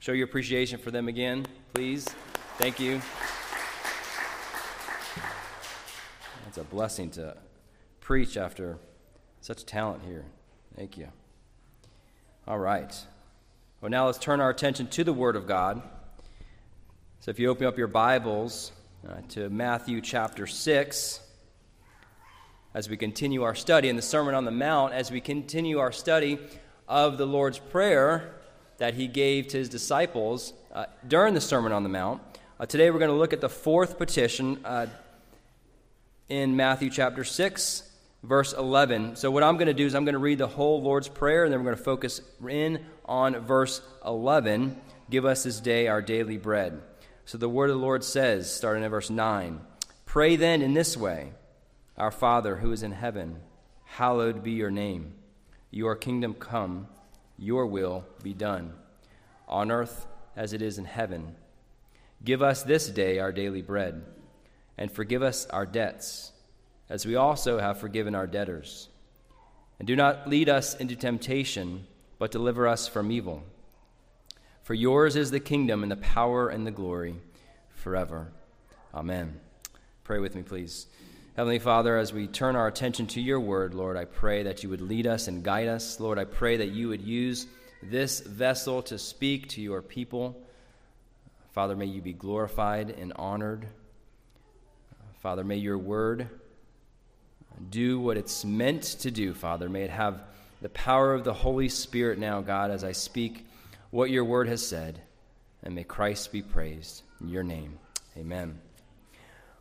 Show your appreciation for them again, please. Thank you. It's a blessing to preach after such talent here. Thank you. All right. Well, now let's turn our attention to the Word of God. So if you open up your Bibles uh, to Matthew chapter 6, as we continue our study in the Sermon on the Mount, as we continue our study of the Lord's Prayer that He gave to His disciples uh, during the Sermon on the Mount. Uh, today we're going to look at the fourth petition uh, in Matthew chapter 6, verse 11. So, what I'm going to do is I'm going to read the whole Lord's Prayer, and then we're going to focus in on verse 11. Give us this day our daily bread. So, the word of the Lord says, starting at verse 9 Pray then in this way Our Father who is in heaven, hallowed be your name. Your kingdom come, your will be done, on earth as it is in heaven. Give us this day our daily bread, and forgive us our debts as we also have forgiven our debtors. And do not lead us into temptation, but deliver us from evil. For yours is the kingdom and the power and the glory forever. Amen. Pray with me, please. Heavenly Father, as we turn our attention to your word, Lord, I pray that you would lead us and guide us. Lord, I pray that you would use this vessel to speak to your people. Father, may you be glorified and honored. Father, may your word do what it's meant to do, Father. May it have the power of the Holy Spirit now, God, as I speak what your word has said. And may Christ be praised. In your name, amen.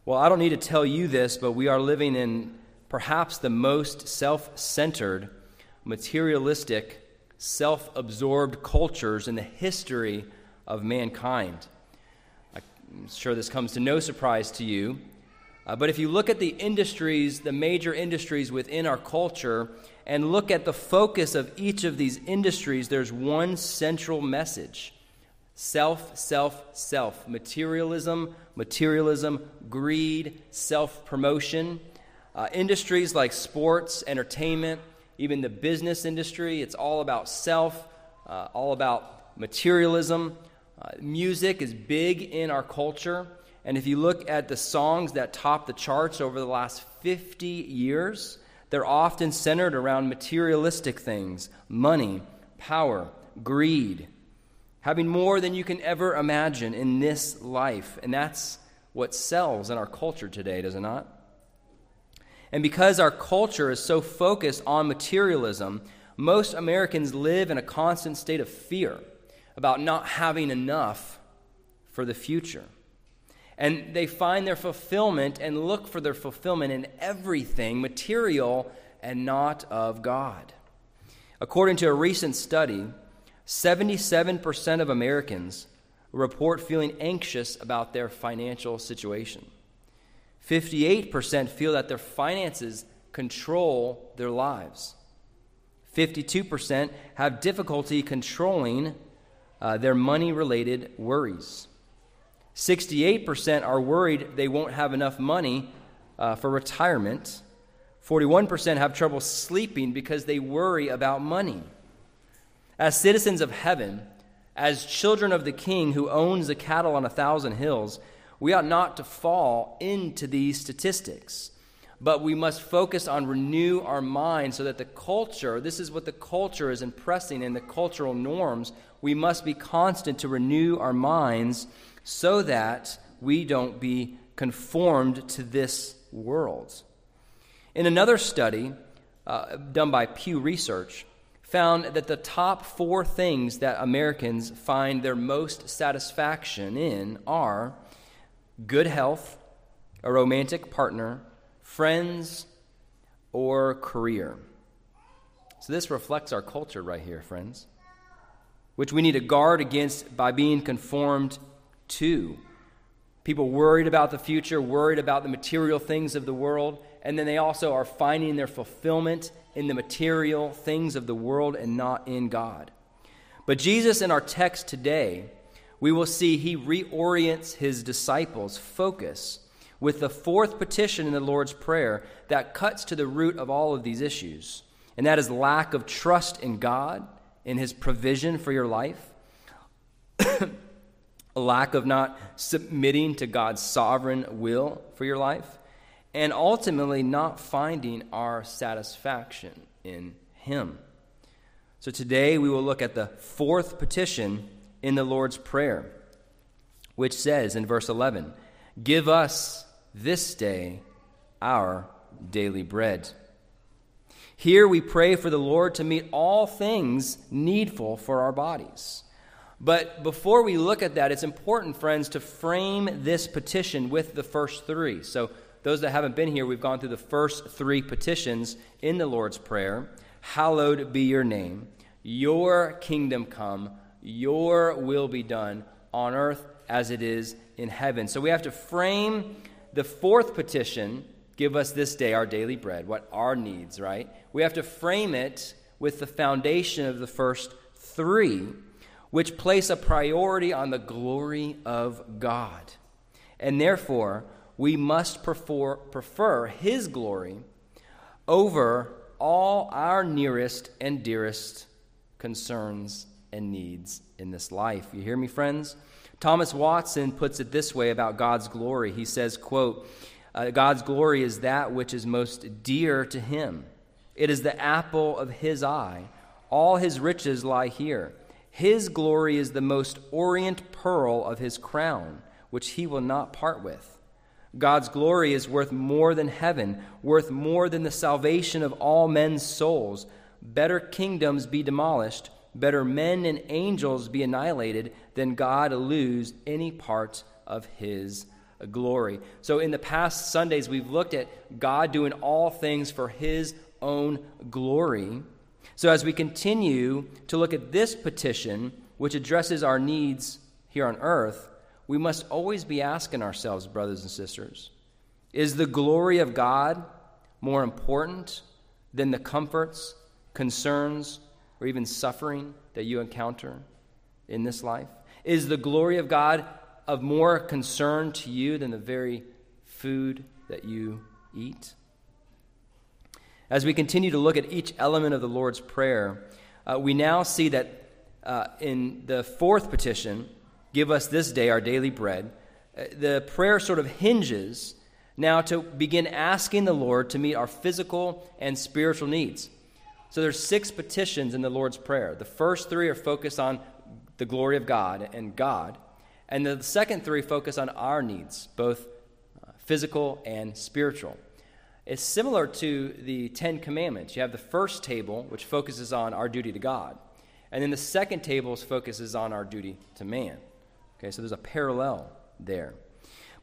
Well, I don't need to tell you this, but we are living in perhaps the most self centered, materialistic, self absorbed cultures in the history of mankind. I'm sure this comes to no surprise to you. Uh, but if you look at the industries, the major industries within our culture, and look at the focus of each of these industries, there's one central message self, self, self. Materialism, materialism, greed, self promotion. Uh, industries like sports, entertainment, even the business industry, it's all about self, uh, all about materialism. Uh, music is big in our culture. And if you look at the songs that top the charts over the last 50 years, they're often centered around materialistic things money, power, greed, having more than you can ever imagine in this life. And that's what sells in our culture today, does it not? And because our culture is so focused on materialism, most Americans live in a constant state of fear about not having enough for the future. And they find their fulfillment and look for their fulfillment in everything material and not of God. According to a recent study, 77% of Americans report feeling anxious about their financial situation. 58% feel that their finances control their lives. 52% have difficulty controlling uh, their money related worries. 68% are worried they won't have enough money uh, for retirement. 41% have trouble sleeping because they worry about money. As citizens of heaven, as children of the king who owns the cattle on a thousand hills, we ought not to fall into these statistics, but we must focus on renew our minds so that the culture, this is what the culture is impressing in the cultural norms, we must be constant to renew our minds so that we don't be conformed to this world. In another study uh, done by Pew Research, found that the top four things that Americans find their most satisfaction in are good health, a romantic partner, friends, or career. So, this reflects our culture right here, friends, which we need to guard against by being conformed to. People worried about the future, worried about the material things of the world, and then they also are finding their fulfillment in the material things of the world and not in God. But Jesus, in our text today, we will see he reorients his disciples' focus with the fourth petition in the Lord's Prayer that cuts to the root of all of these issues, and that is lack of trust in God, in his provision for your life, a lack of not submitting to God's sovereign will for your life, and ultimately not finding our satisfaction in Him. So today we will look at the fourth petition in the Lord's Prayer, which says in verse 11, Give us this day our daily bread. Here we pray for the Lord to meet all things needful for our bodies. But before we look at that, it's important, friends, to frame this petition with the first three. So, those that haven't been here, we've gone through the first three petitions in the Lord's Prayer Hallowed be your name, your kingdom come, your will be done on earth as it is in heaven. So, we have to frame the fourth petition give us this day our daily bread, what our needs, right? We have to frame it with the foundation of the first three, which place a priority on the glory of God. And therefore, we must prefer, prefer His glory over all our nearest and dearest concerns and needs in this life. You hear me, friends? Thomas Watson puts it this way about God's glory. He says, quote, uh, God's glory is that which is most dear to him. It is the apple of his eye. All his riches lie here. His glory is the most orient pearl of his crown, which he will not part with. God's glory is worth more than heaven, worth more than the salvation of all men's souls. Better kingdoms be demolished, better men and angels be annihilated, than God lose any part of his glory. So, in the past Sundays, we've looked at God doing all things for his own glory. So, as we continue to look at this petition, which addresses our needs here on earth, we must always be asking ourselves, brothers and sisters, is the glory of God more important than the comforts, concerns, or even suffering that you encounter in this life? Is the glory of God of more concern to you than the very food that you eat? As we continue to look at each element of the Lord's Prayer, uh, we now see that uh, in the fourth petition, give us this day our daily bread, uh, the prayer sort of hinges now to begin asking the Lord to meet our physical and spiritual needs. So there's six petitions in the Lord's Prayer. The first three are focused on the glory of God and God. And the second three focus on our needs, both uh, physical and spiritual. It's similar to the Ten Commandments. You have the first table, which focuses on our duty to God, and then the second table focuses on our duty to man. Okay, so there's a parallel there.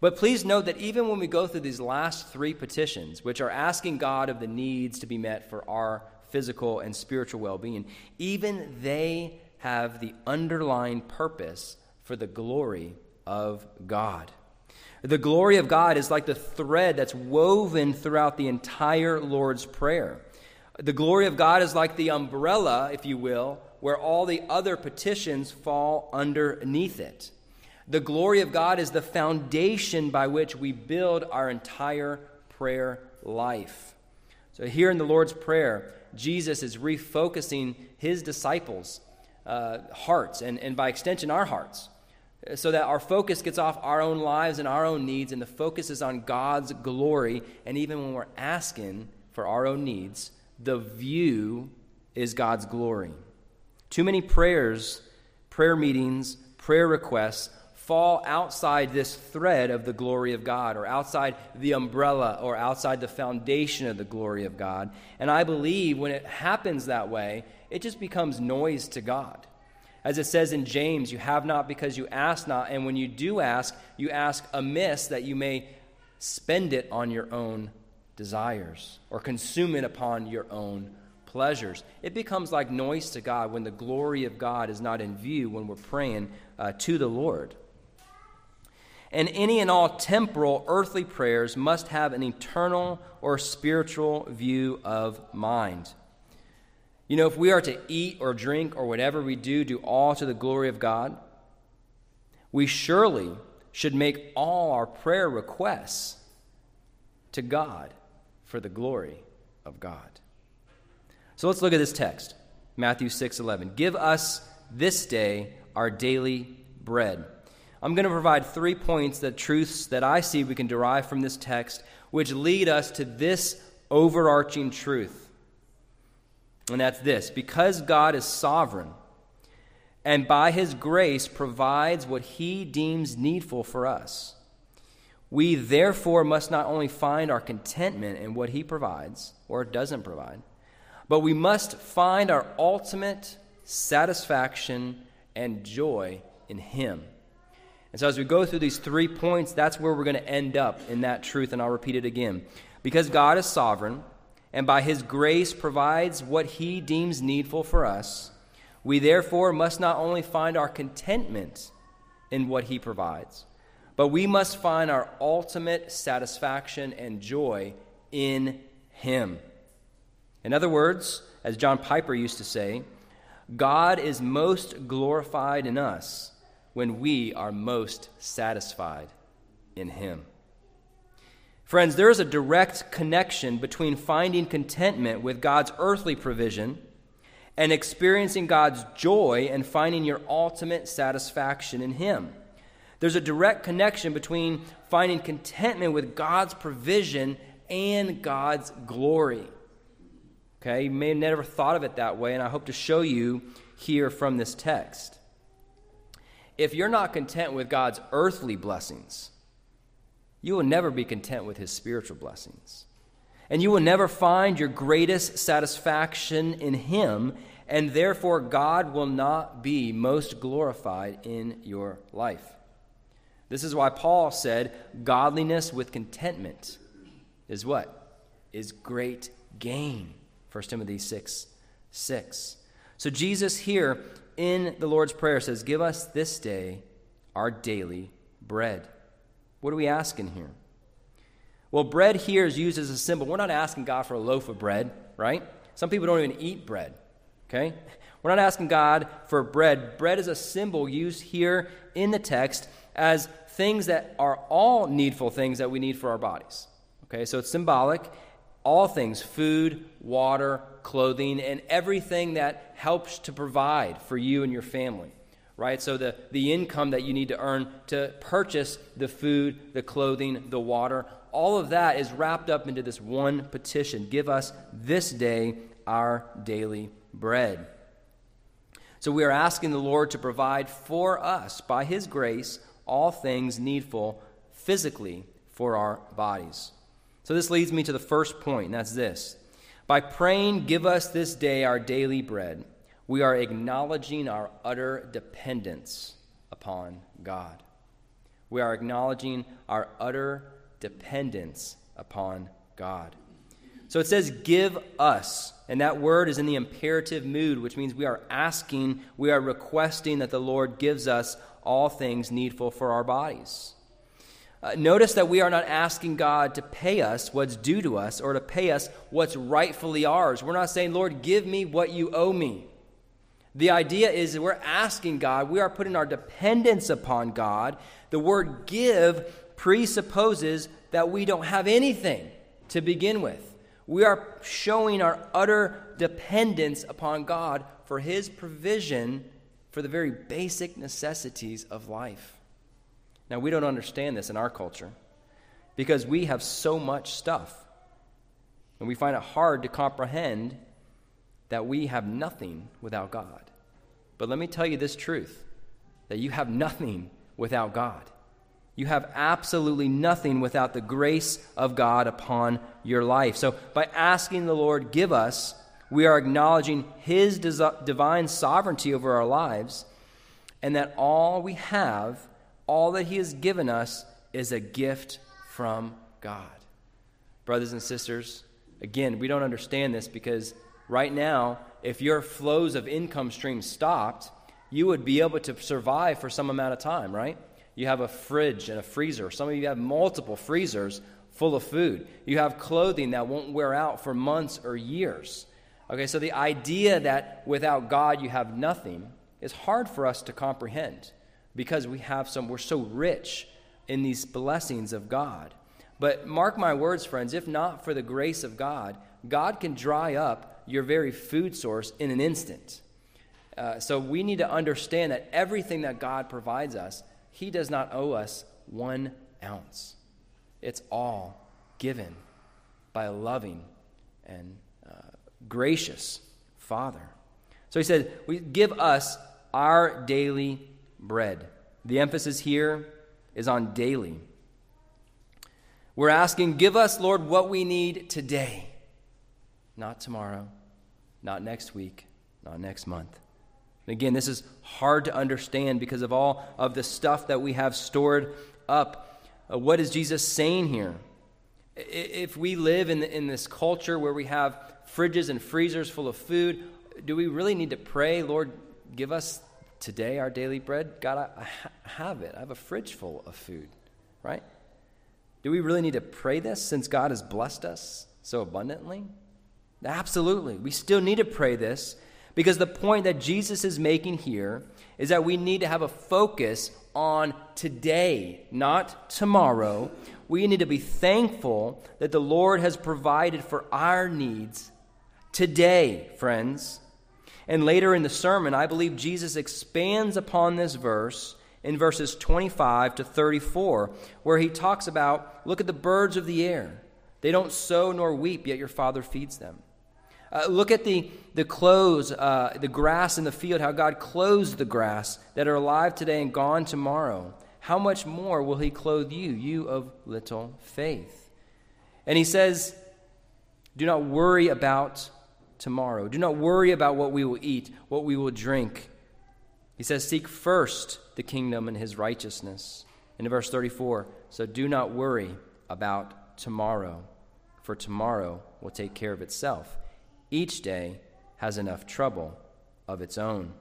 But please note that even when we go through these last three petitions, which are asking God of the needs to be met for our physical and spiritual well being, even they have the underlying purpose for the glory of God. The glory of God is like the thread that's woven throughout the entire Lord's Prayer. The glory of God is like the umbrella, if you will, where all the other petitions fall underneath it. The glory of God is the foundation by which we build our entire prayer life. So, here in the Lord's Prayer, Jesus is refocusing his disciples' uh, hearts, and, and by extension, our hearts, so that our focus gets off our own lives and our own needs, and the focus is on God's glory. And even when we're asking for our own needs, the view is God's glory. Too many prayers, prayer meetings, prayer requests fall outside this thread of the glory of God, or outside the umbrella, or outside the foundation of the glory of God. And I believe when it happens that way, it just becomes noise to God. As it says in James, you have not because you ask not, and when you do ask, you ask amiss that you may spend it on your own desires or consume it upon your own pleasures. It becomes like noise to God when the glory of God is not in view when we're praying uh, to the Lord. And any and all temporal earthly prayers must have an eternal or spiritual view of mind. You know, if we are to eat or drink or whatever we do, do all to the glory of God, we surely should make all our prayer requests to God for the glory of God. So let's look at this text, Matthew 6:11. Give us this day our daily bread. I'm going to provide three points, the truths that I see we can derive from this text, which lead us to this overarching truth. And that's this because God is sovereign and by his grace provides what he deems needful for us, we therefore must not only find our contentment in what he provides or doesn't provide, but we must find our ultimate satisfaction and joy in him. And so, as we go through these three points, that's where we're going to end up in that truth, and I'll repeat it again. Because God is sovereign, and by His grace provides what He deems needful for us, we therefore must not only find our contentment in what He provides, but we must find our ultimate satisfaction and joy in Him. In other words, as John Piper used to say, God is most glorified in us when we are most satisfied in Him. Friends, there is a direct connection between finding contentment with God's earthly provision and experiencing God's joy and finding your ultimate satisfaction in Him. There's a direct connection between finding contentment with God's provision and God's glory. Okay, you may have never thought of it that way, and I hope to show you here from this text if you're not content with God's earthly blessings, you will never be content with his spiritual blessings. And you will never find your greatest satisfaction in him, and therefore God will not be most glorified in your life. This is why Paul said, Godliness with contentment is what? Is great gain. 1 Timothy 6 6. So Jesus here in the Lord's Prayer says, Give us this day our daily bread. What are we asking here? Well, bread here is used as a symbol. We're not asking God for a loaf of bread, right? Some people don't even eat bread, okay? We're not asking God for bread. Bread is a symbol used here in the text as things that are all needful things that we need for our bodies. Okay, so it's symbolic all things food, water, clothing, and everything that helps to provide for you and your family. Right? So, the, the income that you need to earn to purchase the food, the clothing, the water, all of that is wrapped up into this one petition Give us this day our daily bread. So, we are asking the Lord to provide for us, by His grace, all things needful physically for our bodies. So this leads me to the first point, and that's this. By praying, Give us this day our daily bread, we are acknowledging our utter dependence upon God. We are acknowledging our utter dependence upon God. So it says, Give us. And that word is in the imperative mood, which means we are asking, we are requesting that the Lord gives us all things needful for our bodies. Uh, notice that we are not asking God to pay us what's due to us or to pay us what's rightfully ours. We're not saying, Lord, give me what you owe me. The idea is that we're asking God, we are putting our dependence upon God. The word give presupposes that we don't have anything to begin with. We are showing our utter dependence upon God for His provision for the very basic necessities of life. Now, we don't understand this in our culture because we have so much stuff. And we find it hard to comprehend that we have nothing without God. But let me tell you this truth that you have nothing without God. You have absolutely nothing without the grace of God upon your life. So, by asking the Lord, give us, we are acknowledging His divine sovereignty over our lives and that all we have all that He has given us is a gift from God. Brothers and sisters, again, we don't understand this because right now, if your flows of income streams stopped, you would be able to survive for some amount of time, right? You have a fridge and a freezer. Some of you have multiple freezers full of food. You have clothing that won't wear out for months or years. Okay, so the idea that without God you have nothing is hard for us to comprehend because we have some, we're so rich in these blessings of God. But mark my words, friends, if not for the grace of God, God can dry up your very food source in an instant. Uh, so we need to understand that everything that God provides us, He does not owe us one ounce. It's all given by a loving and uh, gracious Father. So He said, we Give us our daily bread. The emphasis here is on daily. We're asking, Give us, Lord, what we need today, not tomorrow, not next week, not next month. And again, this is hard to understand because of all of the stuff that we have stored up. Uh, what is Jesus saying here? If we live in, in this culture where we have fridges and freezers full of food, do we really need to pray, Lord, give us today our daily bread? God, I, have it. I have a fridge full of food, right? Do we really need to pray this since God has blessed us so abundantly? Absolutely. We still need to pray this because the point that Jesus is making here is that we need to have a focus on today, not tomorrow. We need to be thankful that the Lord has provided for our needs today, friends. And later in the sermon, I believe Jesus expands upon this verse in verses 25 to 34, where he talks about look at the birds of the air. They don't sow nor weep, yet your Father feeds them. Uh, look at the, the clothes, uh, the grass in the field, how God clothes the grass that are alive today and gone tomorrow. How much more will He clothe you, you of little faith? And He says, Do not worry about tomorrow. Do not worry about what we will eat, what we will drink. He says, Seek first the kingdom and His righteousness. in verse 34, so do not worry about tomorrow, for tomorrow will take care of itself. Each day has enough trouble of its own.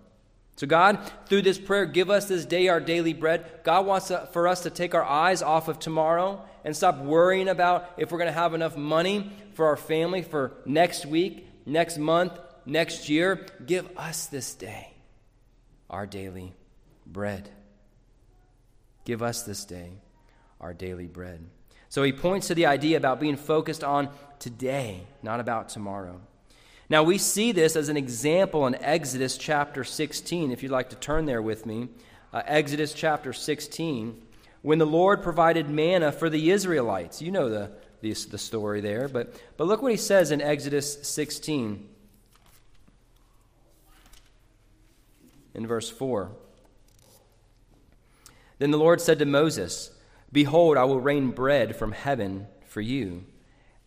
So, God, through this prayer, give us this day our daily bread. God wants to, for us to take our eyes off of tomorrow and stop worrying about if we're going to have enough money for our family for next week, next month, next year. Give us this day our daily bread. Give us this day our daily bread. So, he points to the idea about being focused on today, not about tomorrow. Now, we see this as an example in Exodus chapter 16. If you'd like to turn there with me, uh, Exodus chapter 16, when the Lord provided manna for the Israelites. You know the, the, the story there, but, but look what he says in Exodus 16, in verse 4. Then the Lord said to Moses, Behold, I will rain bread from heaven for you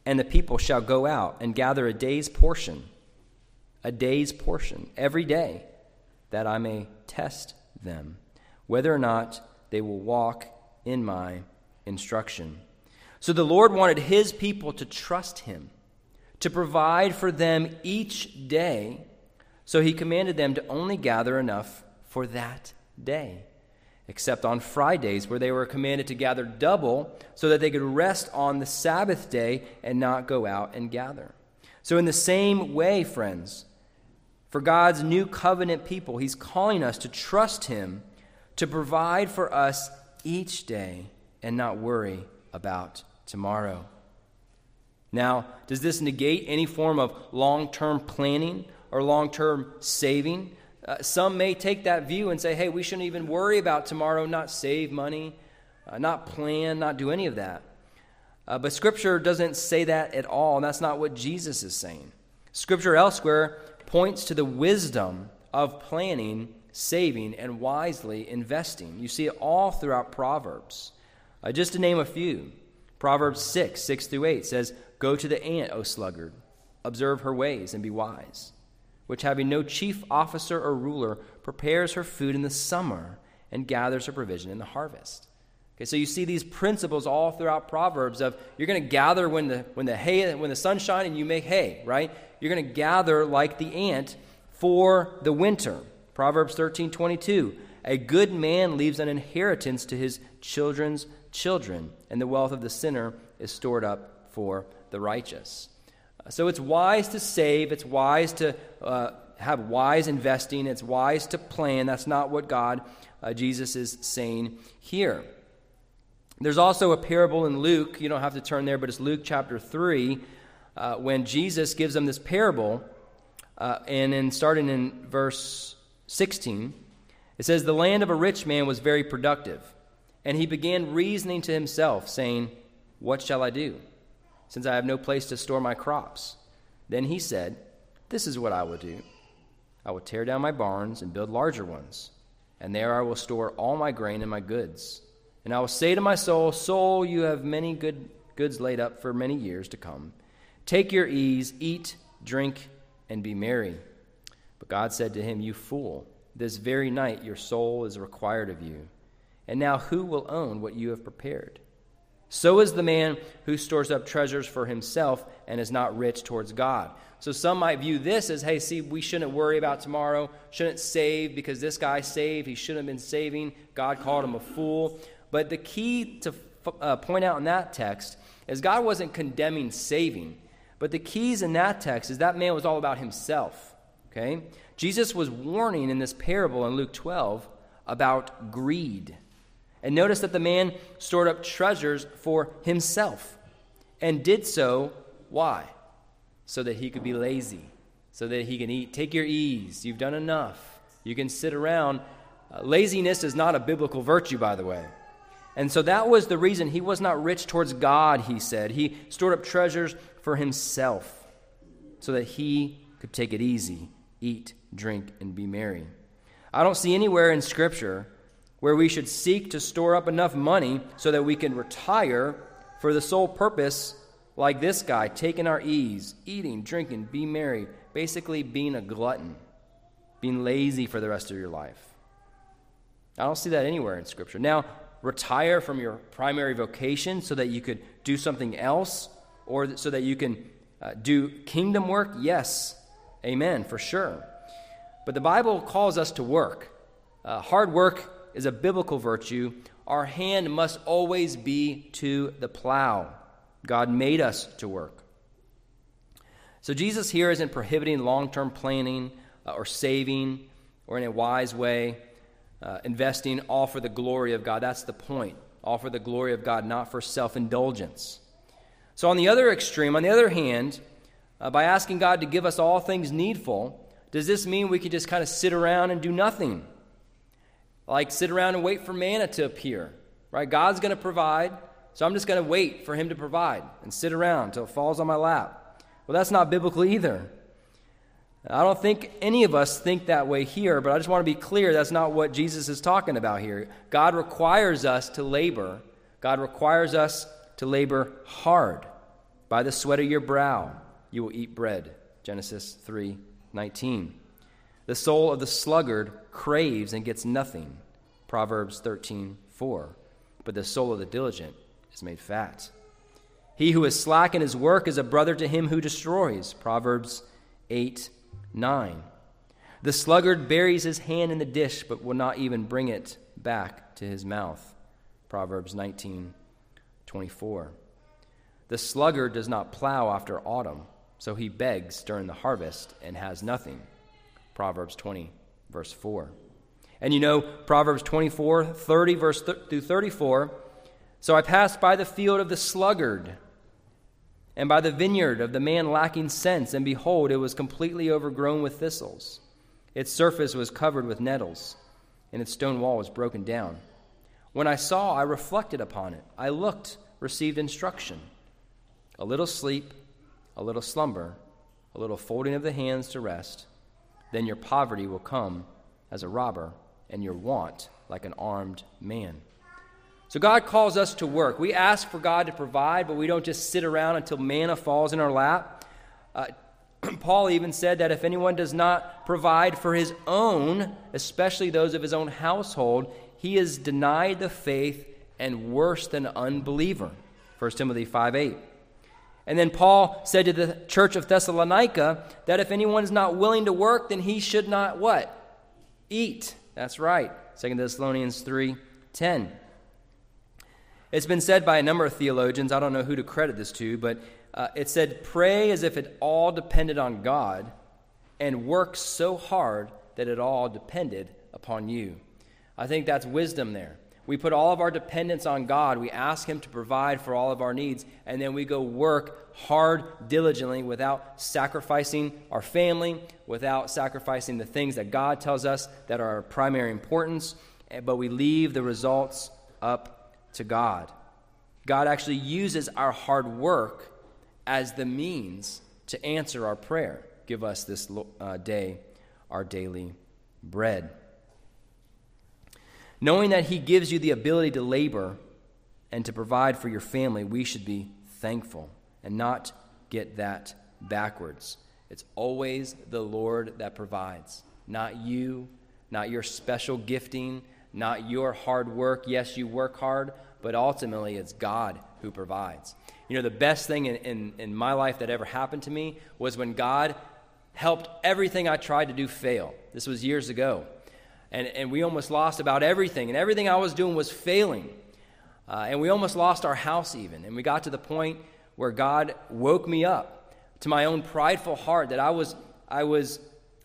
and the people shall go out and gather a day's portion, a day's portion, every day, that I may test them, whether or not they will walk in my instruction. So the Lord wanted his people to trust him, to provide for them each day. So he commanded them to only gather enough for that day except on Fridays, where they were commanded to gather double so that they could rest on the Sabbath day and not go out and gather. So, in the same way, friends, for God's new covenant people, He's calling us to trust Him to provide for us each day and not worry about tomorrow. Now, does this negate any form of long term planning or long term saving? Uh, some may take that view and say, hey, we shouldn't even worry about tomorrow, not save money, uh, not plan, not do any of that. Uh, but Scripture doesn't say that at all, and that's not what Jesus is saying. Scripture elsewhere points to the wisdom of planning, saving, and wisely investing. You see it all throughout Proverbs. Uh, just to name a few Proverbs 6, 6 through 8 says, Go to the ant, O sluggard, observe her ways and be wise which having no chief officer or ruler, prepares her food in the summer and gathers her provision in the harvest. Okay, so you see these principles all throughout Proverbs of you're going to gather when the when the hay when the sun's shining, you make hay, right? You're going to gather like the ant for the winter. Proverbs 13, 22. A good man leaves an inheritance to his children's children, and the wealth of the sinner is stored up for the righteous. So it's wise to save, it's wise to uh, have wise investing, it's wise to plan. That's not what God, uh, Jesus, is saying here. There's also a parable in Luke, you don't have to turn there, but it's Luke chapter 3, uh, when Jesus gives them this parable. Uh, and then starting in verse 16, it says, The land of a rich man was very productive, and he began reasoning to himself, saying, What shall I do, since I have no place to store my crops? Then he said, This is what I will do I will tear down my barns and build larger ones, and there I will store all my grain and my goods. And I will say to my soul, Soul, you have many good goods laid up for many years to come. Take your ease, eat, drink, and be merry. But God said to him, You fool, this very night your soul is required of you. And now who will own what you have prepared? So is the man who stores up treasures for himself and is not rich towards God. So some might view this as, hey, see, we shouldn't worry about tomorrow, shouldn't save because this guy saved. He shouldn't have been saving. God called him a fool. But the key to uh, point out in that text is God wasn't condemning saving. But the keys in that text is that man was all about himself. Okay? Jesus was warning in this parable in Luke 12 about greed. And notice that the man stored up treasures for himself and did so. Why? So that he could be lazy, so that he can eat. Take your ease. You've done enough. You can sit around. Uh, laziness is not a biblical virtue, by the way. And so that was the reason he was not rich towards God, he said. He stored up treasures for himself so that he could take it easy, eat, drink, and be merry. I don't see anywhere in Scripture where we should seek to store up enough money so that we can retire for the sole purpose, like this guy, taking our ease, eating, drinking, be merry, basically being a glutton, being lazy for the rest of your life. I don't see that anywhere in Scripture. Now, retire from your primary vocation so that you could do something else or so that you can uh, do kingdom work? Yes. Amen, for sure. But the Bible calls us to work. Uh, hard work is a biblical virtue, our hand must always be to the plow. God made us to work. So Jesus here isn't prohibiting long term planning uh, or saving or in a wise way, uh, investing all for the glory of God. That's the point. All for the glory of God, not for self indulgence. So, on the other extreme, on the other hand, uh, by asking God to give us all things needful, does this mean we can just kind of sit around and do nothing? like sit around and wait for manna to appear, right? God's going to provide, so I'm just going to wait for Him to provide and sit around until it falls on my lap. Well, that's not biblical either. I don't think any of us think that way here, but I just want to be clear that's not what Jesus is talking about here. God requires us to labor. God requires us to labor hard. By the sweat of your brow, you will eat bread. Genesis 3 19. The soul of the sluggard craves and gets nothing. Proverbs 13, 4. But the soul of the diligent is made fat. He who is slack in his work is a brother to him who destroys. Proverbs 8, 9. The sluggard buries his hand in the dish, but will not even bring it back to his mouth. Proverbs 19, 24. The sluggard does not plow after autumn, so he begs during the harvest and has nothing. Proverbs 20, verse 4. And you know, Proverbs 24, 30, verse th- through 34. So I passed by the field of the sluggard and by the vineyard of the man lacking sense, and behold, it was completely overgrown with thistles. Its surface was covered with nettles, and its stone wall was broken down. When I saw, I reflected upon it. I looked, received instruction. A little sleep, a little slumber, a little folding of the hands to rest then your poverty will come as a robber, and your want like an armed man. So God calls us to work. We ask for God to provide, but we don't just sit around until manna falls in our lap. Uh, Paul even said that if anyone does not provide for his own, especially those of his own household, he is denied the faith and worse than an unbeliever. 1 Timothy 5 8. And then Paul said to the church of Thessalonica that if anyone is not willing to work, then he should not what? Eat. That's right. 2 Thessalonians 3 10. It's been said by a number of theologians, I don't know who to credit this to, but uh, it said, Pray as if it all depended on God, and work so hard that it all depended upon you. I think that's wisdom there. We put all of our dependence on God. We ask Him to provide for all of our needs, and then we go work hard, diligently, without sacrificing our family, without sacrificing the things that God tells us that are of primary importance, eh, but we leave the results up to God. God actually uses our hard work as the means to answer our prayer. Give us this uh, day our daily bread. Knowing that He gives you the ability to labor and to provide for your family, we should be thankful and not get that backwards. It's always the Lord that provides, not you, not your special gifting, not your hard work. Yes, you work hard, but ultimately it's God who provides. You know, the best thing in, in, in, my life that ever happened to me was when God helped everything I tried to do fail. This was years ago and, and we almost lost about everything, and everything I was doing was failing. Uh, and we almost lost our house, even. And we got to the point where God woke me up to my own prideful heart that I was, I was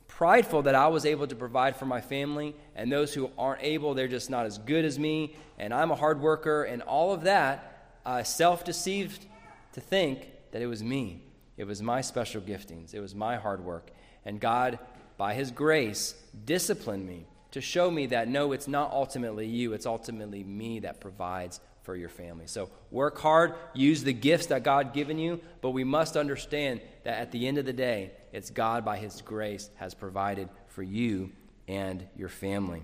prideful that I was able to provide for my family, and those who aren't able, they're just not as good as me, and I'm a hard worker, and all of that, uh, self deceived to think that it was me. It was my special giftings, it was my hard work. And God, by His grace, disciplined me to show me that no, it's not ultimately you, it's ultimately me that provides for your family. So work hard, use the gifts that God given you, but we must understand that at the end of the day, it's God by his grace has provided for you and your family.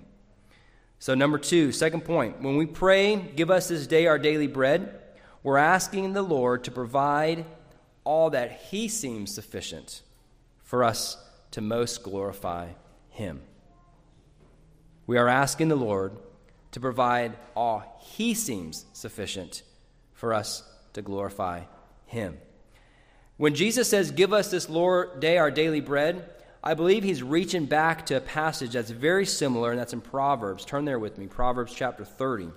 So number 2, second point, when we pray, give us this day our daily bread, we're asking the Lord to provide all that he seems sufficient for us to most glorify him. We are asking the Lord to provide all He seems sufficient for us to glorify Him. When Jesus says, Give us this Lord day our daily bread, I believe he's reaching back to a passage that's very similar, and that's in Proverbs. Turn there with me, Proverbs chapter 30.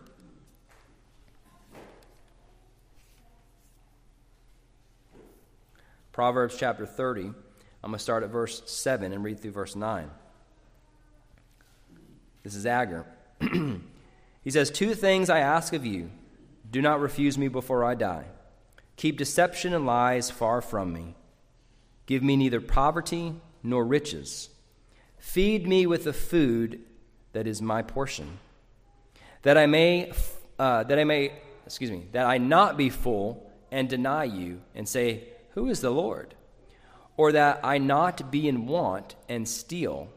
Proverbs chapter 30. I'm going to start at verse 7 and read through verse 9. This is Agur. he says, Two things I ask of you. Do not refuse me before I die. Keep deception and lies far from me. Give me neither poverty nor riches. Feed me with the food that is my portion, that I may, uh, that I may, excuse me, that I not be full and deny you and say, Who is the Lord? Or that I not be in want and steal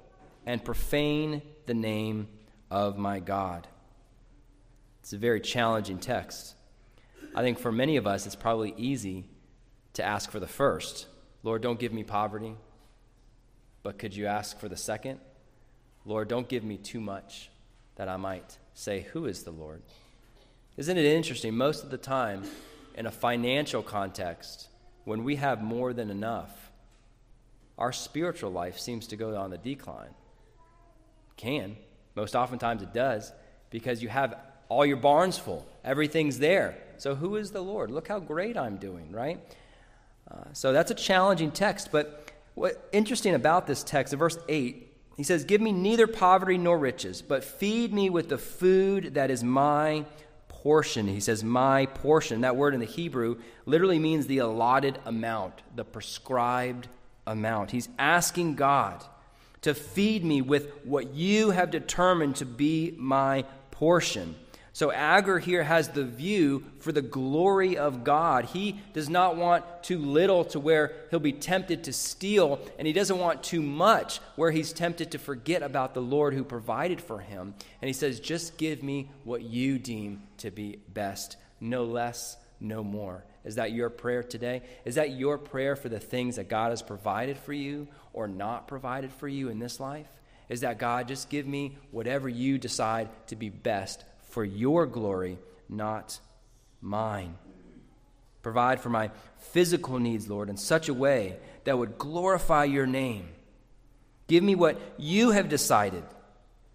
and profane the name of my God. It's a very challenging text. I think for many of us, it's probably easy to ask for the first Lord, don't give me poverty. But could you ask for the second? Lord, don't give me too much that I might say, Who is the Lord? Isn't it interesting? Most of the time, in a financial context, when we have more than enough, our spiritual life seems to go on the decline. Can. Most oftentimes it does because you have all your barns full, everything's there. So, who is the Lord? Look how great I'm doing, right? Uh, so, that's a challenging text. But what interesting about this text, in verse 8, he says, Give me neither poverty nor riches, but feed me with the food that is my portion. He says, My portion. That word in the Hebrew literally means the allotted amount, the prescribed amount. He's asking God to feed me with what you have determined to be my portion. So Agur here has the view for the glory of God. He does not want too little to where he'll be tempted to steal, and he doesn't want too much where he's tempted to forget about the Lord who provided for him. And he says, Just give me what you deem to be best, no less, no more. Is that your prayer today? Is that your prayer for the things that God has provided for you or not provided for you in this life? Is that God, just give me whatever you decide to be best for your glory, not mine. Provide for my physical needs, Lord, in such a way that would glorify your name. Give me what you have decided,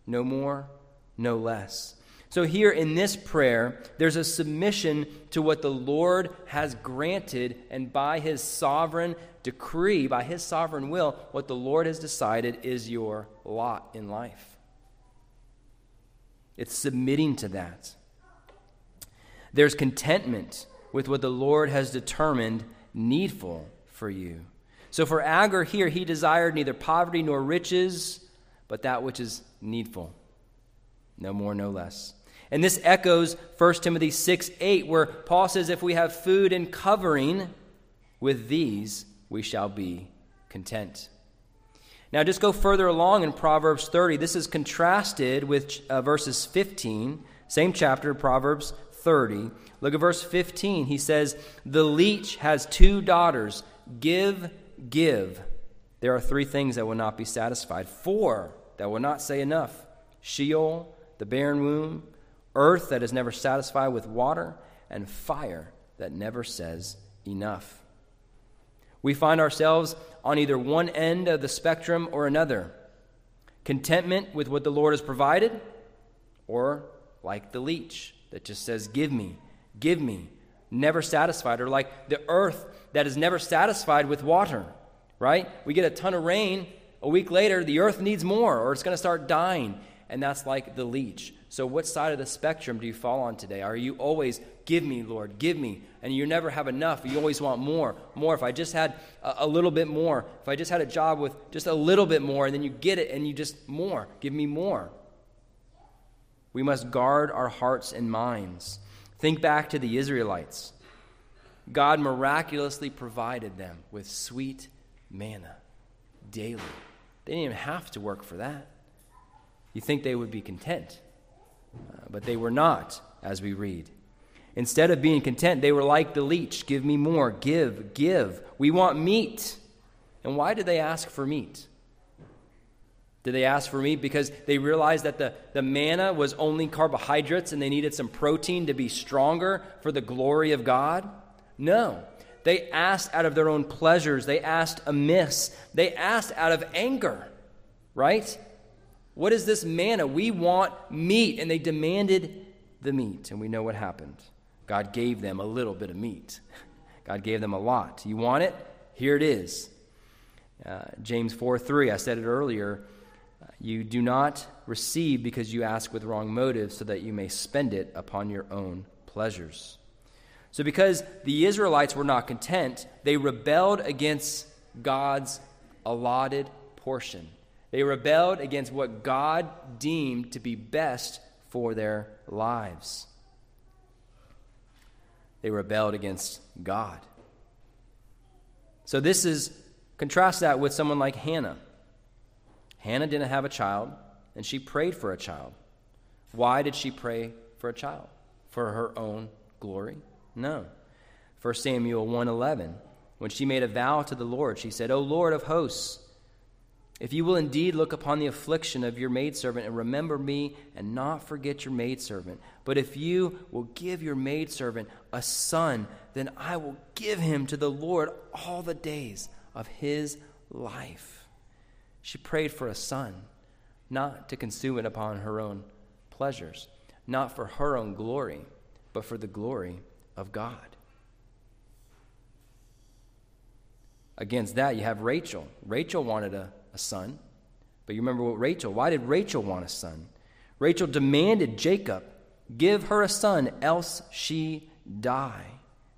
no more, no less. So, here in this prayer, there's a submission to what the Lord has granted, and by his sovereign decree, by his sovereign will, what the Lord has decided is your lot in life. It's submitting to that. There's contentment with what the Lord has determined needful for you. So for Agur here, he desired neither poverty nor riches, but that which is needful. No more, no less. And this echoes 1 Timothy 6 8, where Paul says, If we have food and covering, with these we shall be content. Now, just go further along in Proverbs 30. This is contrasted with uh, verses 15, same chapter, Proverbs 30. Look at verse 15. He says, The leech has two daughters. Give, give. There are three things that will not be satisfied, four that will not say enough Sheol, the barren womb, earth that is never satisfied with water, and fire that never says enough. We find ourselves on either one end of the spectrum or another contentment with what the Lord has provided, or like the leech that just says, Give me, give me, never satisfied, or like the earth that is never satisfied with water, right? We get a ton of rain, a week later, the earth needs more, or it's going to start dying, and that's like the leech. So, what side of the spectrum do you fall on today? Are you always, give me, Lord, give me, and you never have enough? You always want more, more. If I just had a, a, little bit more, if I just had a job with just a little bit more, and then you get it and you just more, give me more. We must guard our hearts and minds. Think back to the Israelites. God miraculously provided them with sweet manna daily. They didn't even have to work for that. You think they would be content? Uh, but they were not, as we read. Instead of being content, they were like the leech give me more, give, give. We want meat. And why did they ask for meat? Did they ask for meat because they realized that the, the manna was only carbohydrates and they needed some protein to be stronger for the glory of God? No. They asked out of their own pleasures. They asked amiss. They asked out of anger, right? What is this manna? We want meat. And they demanded the meat. And we know what happened. God gave them a little bit of meat, God gave them a lot. You want it? Here it is. Uh, James 4 3, I said it earlier. Uh, you do not receive because you ask with wrong motives, so that you may spend it upon your own pleasures. So, because the Israelites were not content, they rebelled against God's allotted portion. They rebelled against what God deemed to be best for their lives. They rebelled against God. So this is contrast that with someone like Hannah. Hannah didn't have a child, and she prayed for a child. Why did she pray for a child? For her own glory? No. 1 Samuel 1:11 when she made a vow to the Lord, she said, "O Lord of hosts, if you will indeed look upon the affliction of your maidservant and remember me and not forget your maidservant, but if you will give your maidservant a son, then I will give him to the Lord all the days of his life. She prayed for a son, not to consume it upon her own pleasures, not for her own glory, but for the glory of God. Against that, you have Rachel. Rachel wanted a a son. But you remember what Rachel, why did Rachel want a son? Rachel demanded Jacob give her a son, else she die.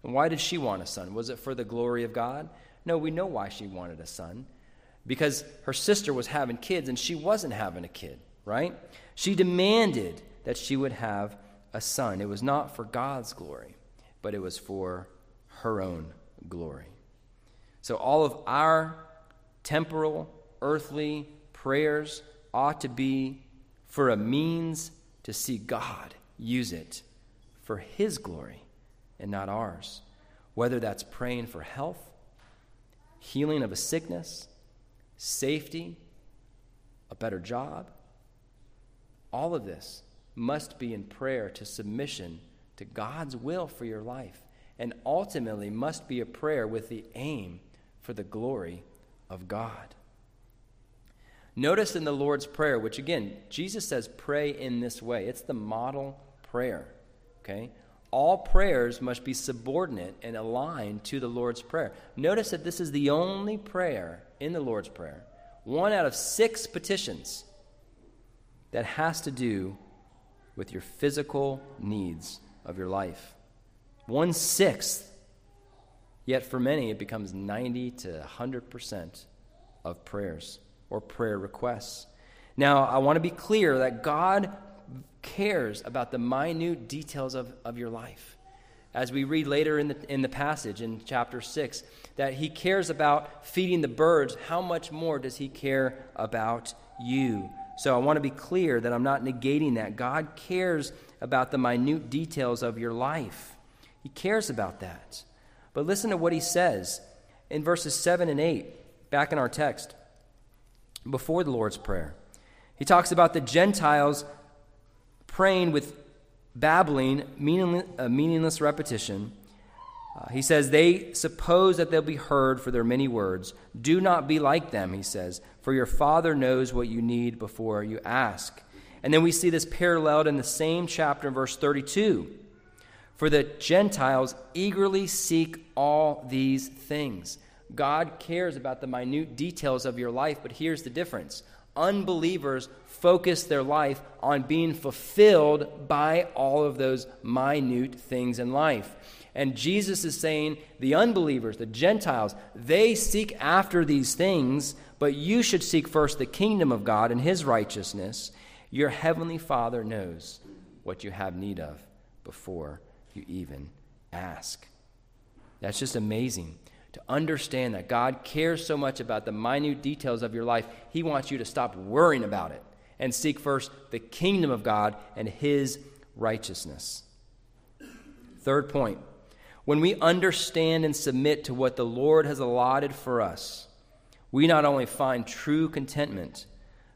And why did she want a son? Was it for the glory of God? No, we know why she wanted a son. Because her sister was having kids and she wasn't having a kid, right? She demanded that she would have a son. It was not for God's glory, but it was for her own glory. So all of our temporal earthly prayers ought to be for a means to see God use it for His glory and not ours. Whether that's praying for health, healing of a sickness, safety, a better job, all of this must be in prayer to submission to God's will for your life, and ultimately must be a prayer with the aim for the glory of God. Notice in the Lord's Prayer, which again, Jesus says, pray in this way. It's the model prayer. Okay? All prayers must be subordinate and aligned to the Lord's Prayer. Notice that this is the only prayer in the Lord's Prayer, one out of six petitions, that has to do with your physical needs of your life. One sixth. Yet for many, it becomes 90 to 100% of prayers or prayer requests. Now, I want to be clear that God cares about the minute details of, of your life. As we read later in the, in the passage in chapter 6, that He cares about feeding the birds, how much more does He care about you? So I want to be clear that I'm not negating that. God cares about the minute details of your life, He cares about that. But listen to what He says in verses 7 and 8, back in our text, before the Lord's Prayer. He talks about the Gentiles praying with babbling, meaningless, uh, repetition. Uh, he says, They suppose that they'll be heard for their many words. Do not be like them, he says, for your Father knows what you need before you ask. And then we see this paralleled in the same chapter verse 32. For the Gentiles eagerly seek all these things. God cares about the minute details of your life, but here's the difference unbelievers focus their life on being fulfilled by all of those minute things in life. And Jesus is saying the unbelievers, the Gentiles, they seek after these things, but you should seek first the kingdom of God and his righteousness. Your heavenly Father knows what you have need of before you even ask. That's just amazing to understand that God cares so much about the minute details of your life, He wants you to stop worrying about it and seek first the kingdom of God and His righteousness. Third point when we understand and submit to what the Lord has allotted for us, we not only find true contentment,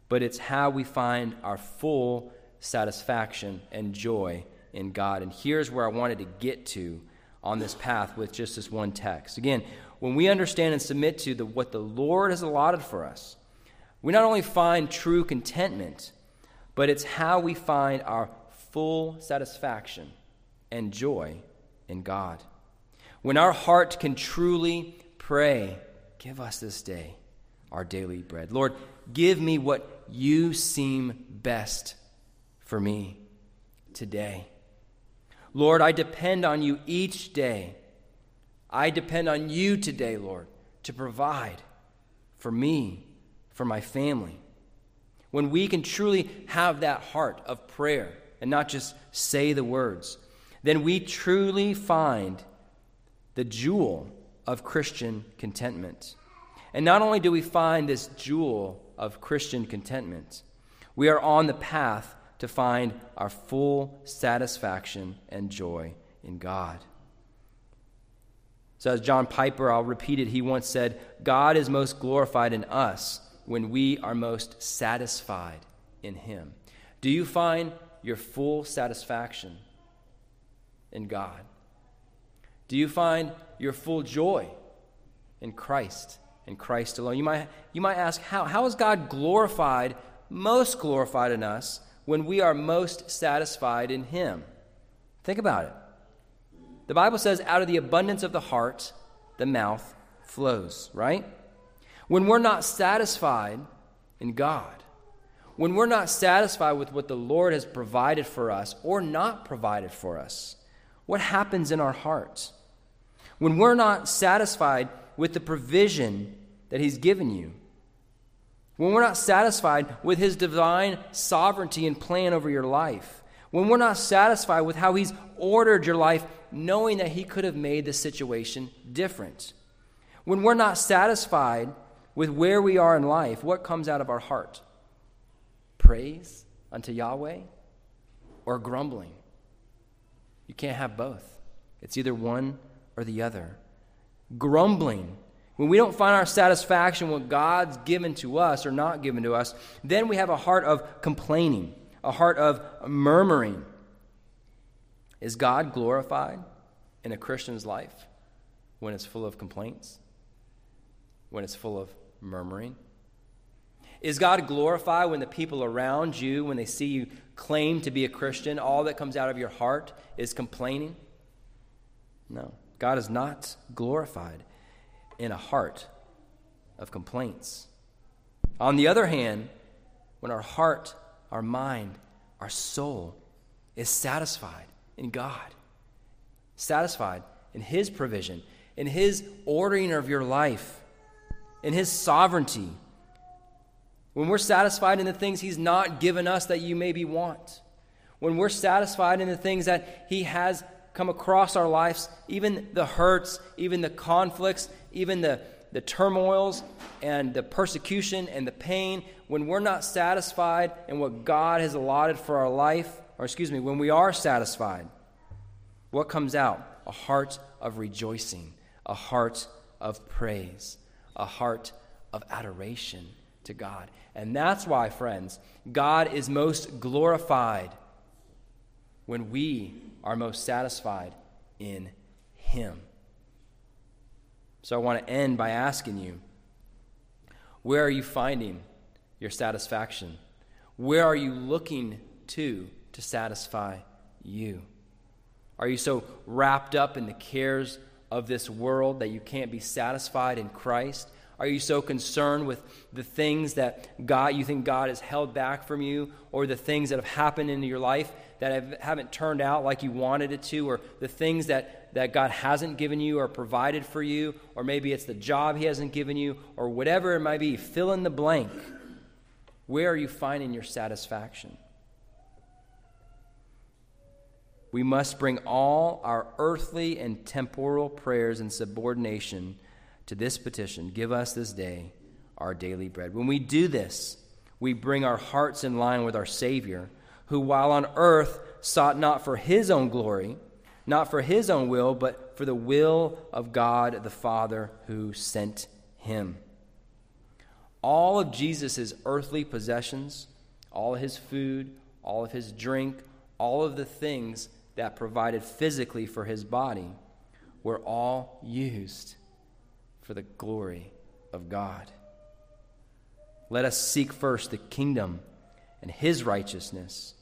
but it's how we find our full satisfaction and joy in God. And here's where I wanted to get to on this path with just this one text. Again, when we understand and submit to the, what the Lord has allotted for us, we not only find true contentment, but it's how we find our full satisfaction and joy in God. When our heart can truly pray, give us this day our daily bread. Lord, give me what you seem best for me today. Lord, I depend on you each day I depend on you today, Lord, to provide for me, for my family. When we can truly have that heart of prayer and not just say the words, then we truly find the jewel of Christian contentment. And not only do we find this jewel of Christian contentment, we are on the path to find our full satisfaction and joy in God. So, as John Piper, I'll repeat it, he once said, God is most glorified in us when we are most satisfied in Him. Do you find your full satisfaction in God? Do you find your full joy in Christ, in Christ alone? You might, you might ask, how? How is God glorified, most glorified in us, when we are most satisfied in Him? Think about it. The Bible says, out of the abundance of the heart, the mouth flows, right? When we're not satisfied in God, when we're not satisfied with what the Lord has provided for us or not provided for us, what happens in our hearts? When we're not satisfied with the provision that He's given you, when we're not satisfied with His divine sovereignty and plan over your life, when we're not satisfied with how He's ordered your life, knowing that He could have made the situation different. When we're not satisfied with where we are in life, what comes out of our heart? Praise unto Yahweh or grumbling? You can't have both. It's either one or the other. Grumbling. When we don't find our satisfaction what God's given to us or not given to us, then we have a heart of complaining a heart of murmuring. Is God glorified in a Christian's life when it's full of complaints? When it's full of murmuring? Is God glorified when the people around you, when they see you claim to be a Christian, all that comes out of your heart is complaining? No. God is not glorified in a heart of complaints. On the other hand, when our heart our mind, our soul is satisfied in God. satisfied in His provision, in His ordering of your life, in His sovereignty. When we're satisfied in the things He's not given us that you maybe want, when we're satisfied in the things that He has come across our lives, even the hurts, even the conflicts, even the, the turmoils and the persecution and the pain, when we're not satisfied in what God has allotted for our life, or excuse me, when we are satisfied, what comes out? A heart of rejoicing, a heart of praise, a heart of adoration to God. And that's why, friends, God is most glorified when we are most satisfied in Him. So I want to end by asking you where are you finding your satisfaction? Where are you looking to to satisfy you? Are you so wrapped up in the cares of this world that you can't be satisfied in Christ? Are you so concerned with the things that God you think God has held back from you or the things that have happened in your life that have, haven't turned out like you wanted it to or the things that, that God hasn't given you or provided for you or maybe it's the job he hasn't given you or whatever it might be fill in the blank. Where are you finding your satisfaction? we must bring all our earthly and temporal prayers in subordination to this petition Give us this day our daily bread. When we do this, we bring our hearts in line with our Savior, who while on earth sought not for his own glory, not for his own will, but for the will of God the Father who sent him. All of Jesus' earthly possessions, all of his food, all of his drink, all of the things that provided physically for his body were all used for the glory of God. Let us seek first the kingdom and his righteousness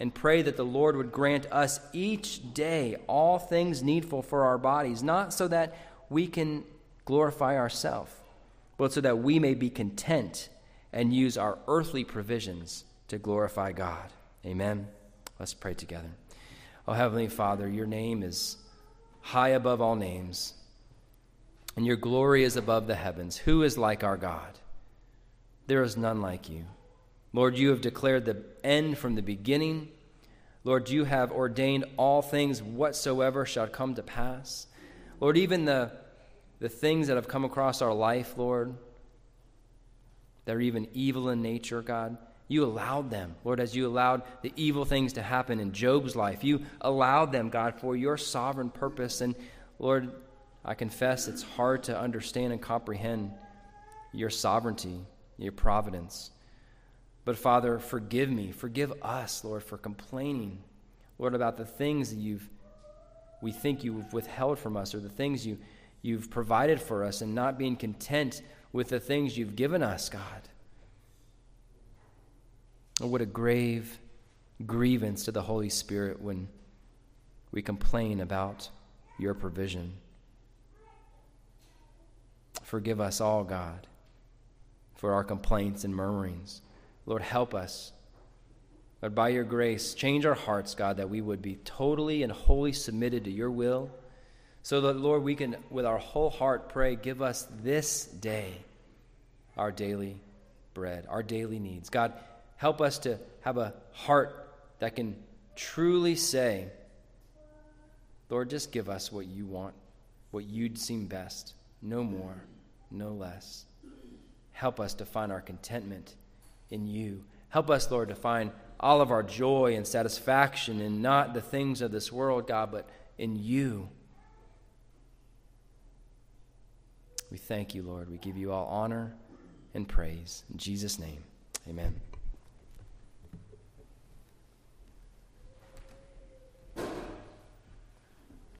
and pray that the Lord would grant us each day all things needful for our bodies, not so that we can glorify ourselves, but so that we may be content and use our earthly provisions to glorify God. Amen. Let's pray together. Oh, Heavenly Father, your name is high above all names, and your glory is above the heavens. Who is like our God? There is none like you. Lord, you have declared the end from the beginning. Lord, you have ordained all things whatsoever shall come to pass. Lord, even the, the things that have come across our life, Lord, that are even evil in nature, God, you allowed them, Lord, as you allowed the evil things to happen in Job's life. You allowed them, God, for your sovereign purpose. And Lord, I confess it's hard to understand and comprehend your sovereignty, your providence. But Father, forgive me, forgive us, Lord, for complaining, Lord, about the things that you've we think you've withheld from us or the things you you've provided for us and not being content with the things you've given us, God. Oh, what a grave grievance to the Holy Spirit when we complain about your provision. Forgive us all, God, for our complaints and murmurings. Lord, help us. Lord, by your grace, change our hearts, God, that we would be totally and wholly submitted to your will. So that, Lord, we can, with our whole heart, pray, give us this day our daily bread, our daily needs. God, Help us to have a heart that can truly say, Lord, just give us what you want, what you'd seem best. No more, no less. Help us to find our contentment in you. Help us, Lord, to find all of our joy and satisfaction in not the things of this world, God, but in you. We thank you, Lord. We give you all honor and praise. In Jesus' name, amen.